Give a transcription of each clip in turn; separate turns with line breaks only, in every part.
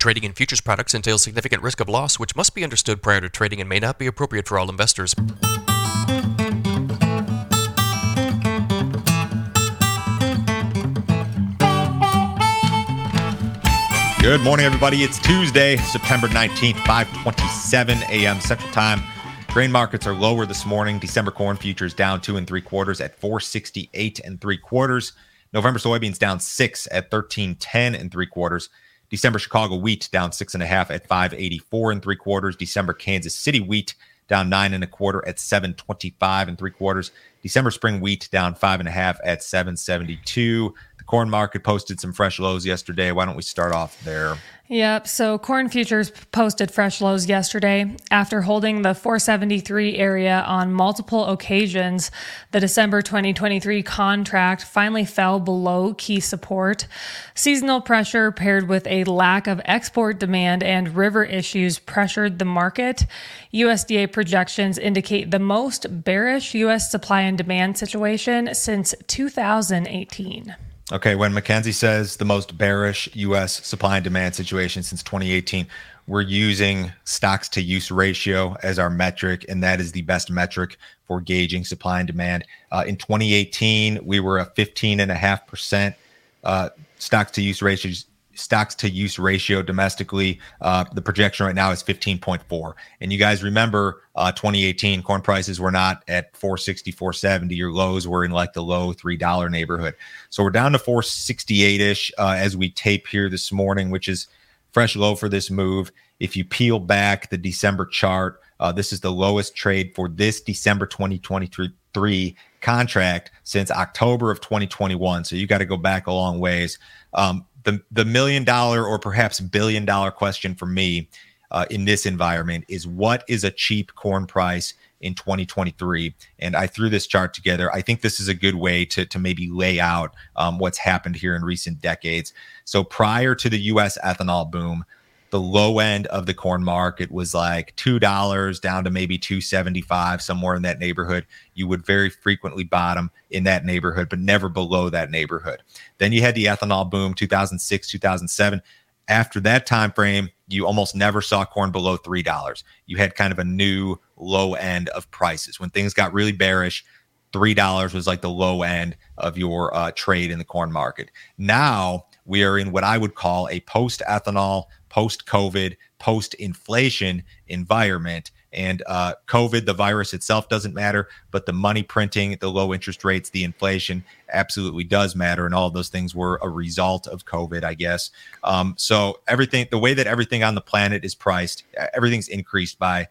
Trading in futures products entails significant risk of loss, which must be understood prior to trading and may not be appropriate for all investors.
Good morning, everybody. It's Tuesday, September 19th, 527 a.m. Central Time. Grain markets are lower this morning. December corn futures down two and three quarters at 468 and three quarters. November soybeans down six at 1310 and three quarters. December Chicago wheat down six and a half at 584 and three quarters. December Kansas City wheat down nine and a quarter at 725 and three quarters. December spring wheat down five and a half at 772. The corn market posted some fresh lows yesterday. Why don't we start off there?
Yep. So corn futures posted fresh lows yesterday after holding the 473 area on multiple occasions. The December 2023 contract finally fell below key support. Seasonal pressure paired with a lack of export demand and river issues pressured the market. USDA projections indicate the most bearish U.S. supply and demand situation since 2018.
Okay, when McKinsey says the most bearish U.S. supply and demand situation since 2018, we're using stocks to use ratio as our metric, and that is the best metric for gauging supply and demand. Uh, in 2018, we were a 15.5% uh, stocks to use ratio stocks to use ratio domestically. Uh, the projection right now is 15.4. And you guys remember uh, 2018 corn prices were not at 460, 470. Your lows were in like the low $3 neighborhood. So we're down to 468 ish uh, as we tape here this morning, which is fresh low for this move. If you peel back the December chart, uh, this is the lowest trade for this December 2023 contract since October of 2021. So you got to go back a long ways. Um, the the million dollar or perhaps billion dollar question for me uh, in this environment is what is a cheap corn price in 2023 and i threw this chart together. I think this is a good way to, to maybe lay out um, what's happened here in recent decades. So prior to the us ethanol boom the low end of the corn market was like two dollars down to maybe 275 somewhere in that neighborhood. You would very frequently bottom in that neighborhood but never below that neighborhood. Then you had the ethanol boom 2006 2007 after that time frame you almost never saw corn below three dollars. You had kind of a new low end of prices. When things got really bearish three dollars was like the low end of your uh, trade in the corn market. Now we are in what i would call a post ethanol post COVID, post inflation environment. And uh, COVID, the virus itself doesn't matter, but the money printing, the low interest rates, the inflation absolutely does matter. And all those things were a result of COVID, I guess. Um, so everything, the way that everything on the planet is priced, everything's increased by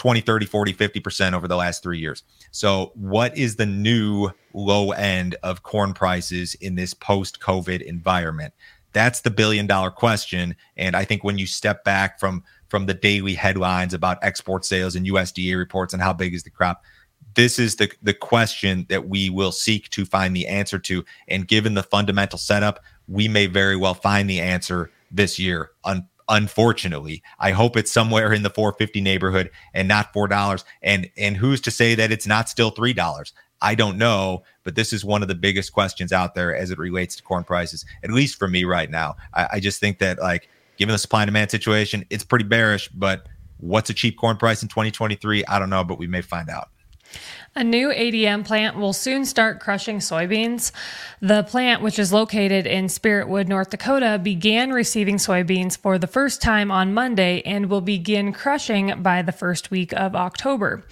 20, 30, 40, 50% over the last three years. So, what is the new low end of corn prices in this post COVID environment? That's the billion dollar question. And I think when you step back from from the daily headlines about export sales and USDA reports and how big is the crop, this is the the question that we will seek to find the answer to. And given the fundamental setup, we may very well find the answer this year. Un- unfortunately, I hope it's somewhere in the 450 neighborhood and not four dollars. And and who's to say that it's not still three dollars? I don't know, but this is one of the biggest questions out there as it relates to corn prices, at least for me right now. I, I just think that, like, given the supply and demand situation, it's pretty bearish, but what's a cheap corn price in 2023? I don't know, but we may find out.
A new ADM plant will soon start crushing soybeans. The plant, which is located in Spiritwood, North Dakota, began receiving soybeans for the first time on Monday and will begin crushing by the first week of October.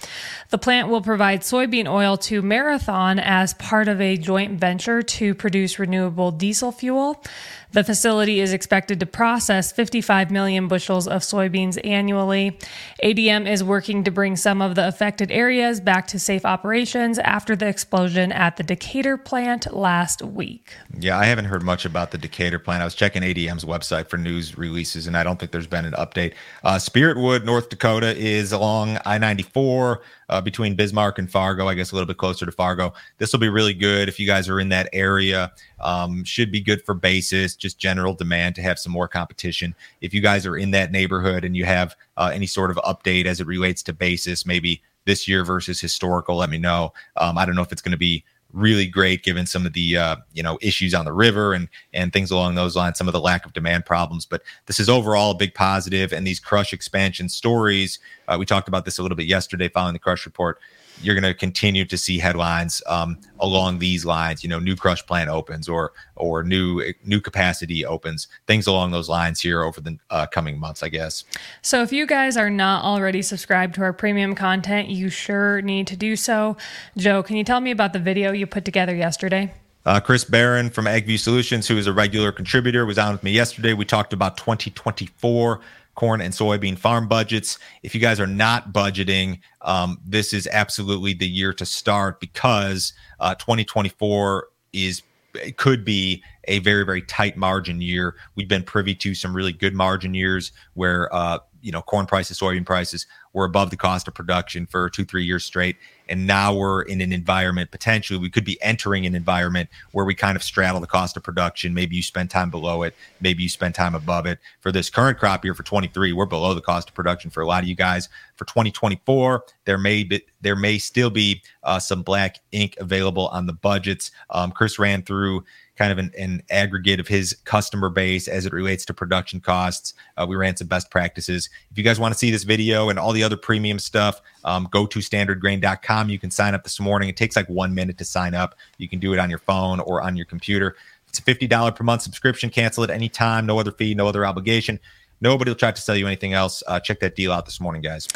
The plant will provide soybean oil to Marathon as part of a joint venture to produce renewable diesel fuel. The facility is expected to process 55 million bushels of soybeans annually. ADM is working to bring some of the affected areas back to safe operations after the explosion at the Decatur plant last week.
Yeah, I haven't heard much about the Decatur plant. I was checking ADM's website for news releases, and I don't think there's been an update. Uh, Spiritwood, North Dakota, is along I 94 uh, between Bismarck and Fargo, I guess a little bit closer to Fargo. This will be really good if you guys are in that area. Um, should be good for basis, just general demand to have some more competition. If you guys are in that neighborhood and you have uh, any sort of update as it relates to basis, maybe this year versus historical, let me know. Um, I don't know if it's going to be really great given some of the uh, you know issues on the river and and things along those lines some of the lack of demand problems. But this is overall a big positive and these crush expansion stories uh, we talked about this a little bit yesterday following the crush report you're going to continue to see headlines um, along these lines. You know, new crush plant opens or or new new capacity opens, things along those lines here over the uh, coming months, I guess.
So if you guys are not already subscribed to our premium content, you sure need to do so. Joe, can you tell me about the video you put together yesterday?
Uh, Chris Barron from AgView Solutions, who is a regular contributor, was on with me yesterday. We talked about 2024 corn and soybean farm budgets. If you guys are not budgeting, um, this is absolutely the year to start because uh, 2024 is it could be a very very tight margin year. We've been privy to some really good margin years where uh, you know corn prices, soybean prices were above the cost of production for two three years straight, and now we're in an environment potentially we could be entering an environment where we kind of straddle the cost of production. Maybe you spend time below it, maybe you spend time above it. For this current crop year for 23, we're below the cost of production for a lot of you guys. For 2024, there may be there may still be uh, some black ink available on the budgets. Um, Chris ran through kind of an, an, aggregate of his customer base as it relates to production costs. Uh, we ran some best practices. If you guys want to see this video and all the other premium stuff, um, go to standardgrain.com. You can sign up this morning. It takes like one minute to sign up. You can do it on your phone or on your computer. It's a $50 per month subscription. Cancel it anytime. No other fee, no other obligation. Nobody will try to sell you anything else. Uh, check that deal out this morning, guys.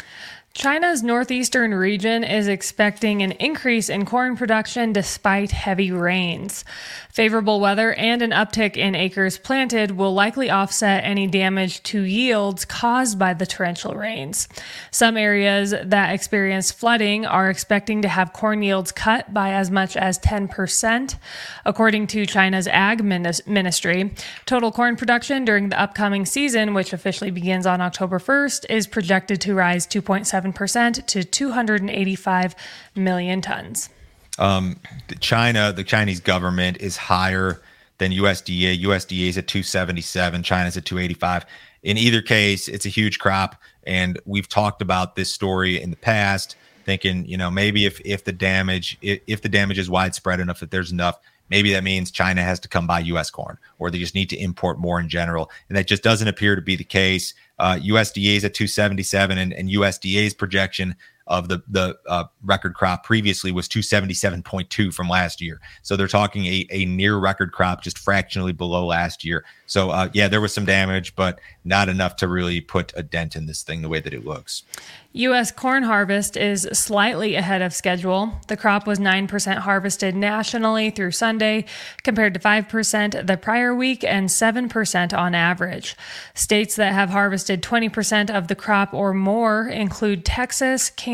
China's northeastern region is expecting an increase in corn production despite heavy rains. Favorable weather and an uptick in acres planted will likely offset any damage to yields caused by the torrential rains. Some areas that experienced flooding are expecting to have corn yields cut by as much as 10%. According to China's Ag Ministry, total corn production during the upcoming season, which officially begins on October 1st, is projected to rise 2.7 7% to 285 million tons.
Um, China, the Chinese government is higher than USDA. USDA is at 277, China's at 285. In either case, it's a huge crop. And we've talked about this story in the past, thinking, you know, maybe if if the damage if, if the damage is widespread enough that there's enough, maybe that means China has to come buy US corn or they just need to import more in general. And that just doesn't appear to be the case. Uh, USDA is at 277, and, and USDA's projection of the the uh, record crop previously was 277.2 from last year. So they're talking a, a near record crop, just fractionally below last year. So uh, yeah, there was some damage, but not enough to really put a dent in this thing the way that it looks.
U.S. corn harvest is slightly ahead of schedule. The crop was 9% harvested nationally through Sunday, compared to 5% the prior week and 7% on average. States that have harvested 20% of the crop or more include Texas, Kansas,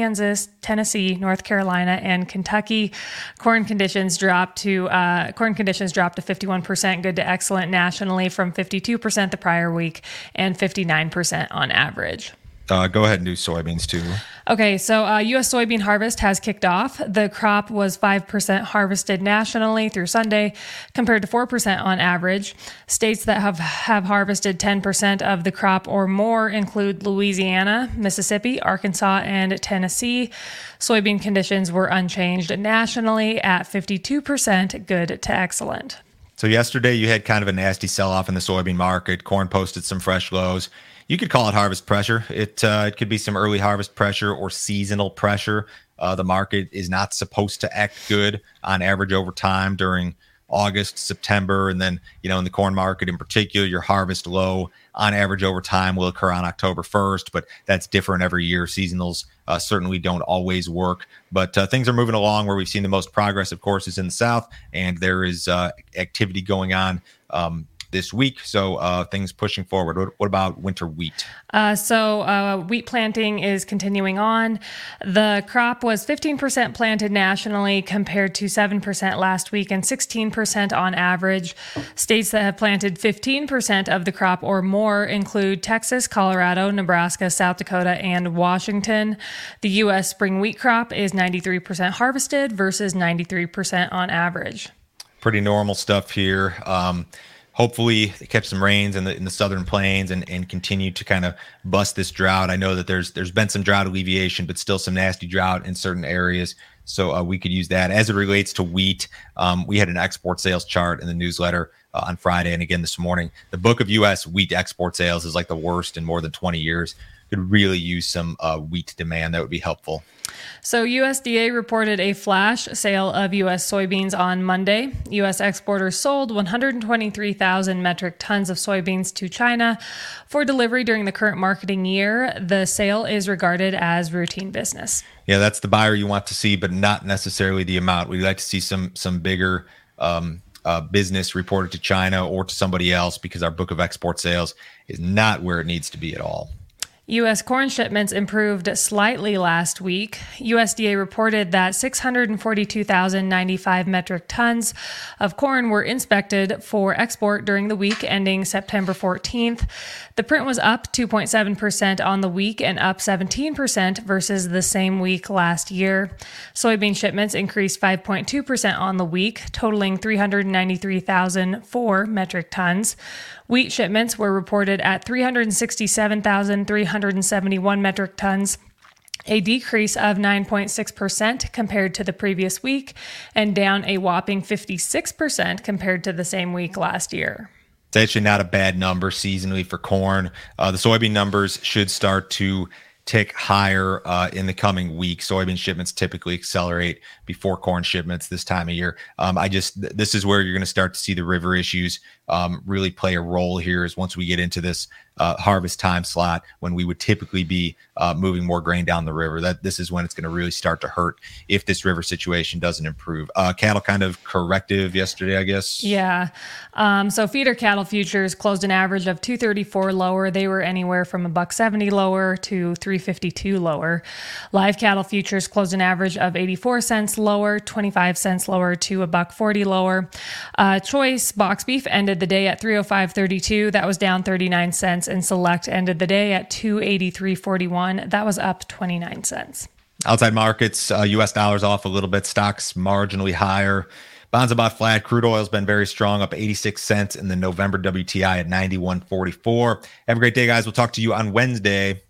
Tennessee, North Carolina, and Kentucky. Corn conditions dropped to uh, corn conditions dropped to 51% good to excellent nationally from 52% the prior week and 59% on average.
Uh, go ahead and do soybeans too.
Okay, so uh, U.S. soybean harvest has kicked off. The crop was 5% harvested nationally through Sunday, compared to 4% on average. States that have, have harvested 10% of the crop or more include Louisiana, Mississippi, Arkansas, and Tennessee. Soybean conditions were unchanged nationally at 52% good to excellent.
So, yesterday you had kind of a nasty sell off in the soybean market. Corn posted some fresh lows you could call it harvest pressure. It uh, it could be some early harvest pressure or seasonal pressure. Uh, the market is not supposed to act good on average over time during August, September, and then you know in the corn market in particular, your harvest low on average over time will occur on October 1st, but that's different every year. Seasonals uh, certainly don't always work, but uh, things are moving along. Where we've seen the most progress, of course, is in the South, and there is uh, activity going on um, this week. So uh, things pushing forward. What, what about winter wheat?
Uh, so uh, wheat planting is continuing on. The crop was 15% planted nationally compared to 7% last week and 16% on average. States that have planted 15% of the crop or more include Texas, Colorado, Nebraska, South Dakota, and Washington. The U.S. spring wheat crop is 93% harvested versus 93% on average.
Pretty normal stuff here. Um, hopefully they catch some rains in the in the southern plains and, and continue to kind of bust this drought. I know that there's there's been some drought alleviation, but still some nasty drought in certain areas. So uh, we could use that as it relates to wheat. Um, we had an export sales chart in the newsletter uh, on Friday and again this morning. The book of U.S. wheat export sales is like the worst in more than 20 years. Could really use some uh, wheat demand. That would be helpful.
So, USDA reported a flash sale of U.S. soybeans on Monday. U.S. exporters sold 123,000 metric tons of soybeans to China for delivery during the current marketing year. The sale is regarded as routine business.
Yeah, that's the buyer you want to see, but not necessarily the amount. We'd like to see some some bigger um, uh, business reported to China or to somebody else because our book of export sales is not where it needs to be at all.
U.S. corn shipments improved slightly last week. USDA reported that 642,095 metric tons of corn were inspected for export during the week ending September 14th. The print was up 2.7% on the week and up 17% versus the same week last year. Soybean shipments increased 5.2% on the week, totaling 393,004 metric tons. Wheat shipments were reported at 367,371 metric tons, a decrease of 9.6% compared to the previous week, and down a whopping 56% compared to the same week last year.
It's actually not a bad number seasonally for corn. Uh, the soybean numbers should start to tick higher uh, in the coming week. Soybean shipments typically accelerate before corn shipments this time of year. Um, I just this is where you're going to start to see the river issues um, really play a role here. Is once we get into this uh, harvest time slot when we would typically be uh, moving more grain down the river. That this is when it's going to really start to hurt if this river situation doesn't improve. Uh, cattle kind of corrective yesterday, I guess.
Yeah. Um, so feeder cattle futures closed an average of 234 lower. They were anywhere from a buck 70 lower to 352 lower. Live cattle futures closed an average of 84 cents lower, 25 cents lower to a buck 40 lower. Uh, choice box beef the day at 305.32. That was down 39 cents and Select ended the day at 283.41. That was up 29 cents.
Outside markets, uh, U.S. dollars off a little bit. Stocks marginally higher. Bonds about flat. Crude oil's been very strong, up 86 cents in the November WTI at 91.44. Have a great day, guys. We'll talk to you on Wednesday.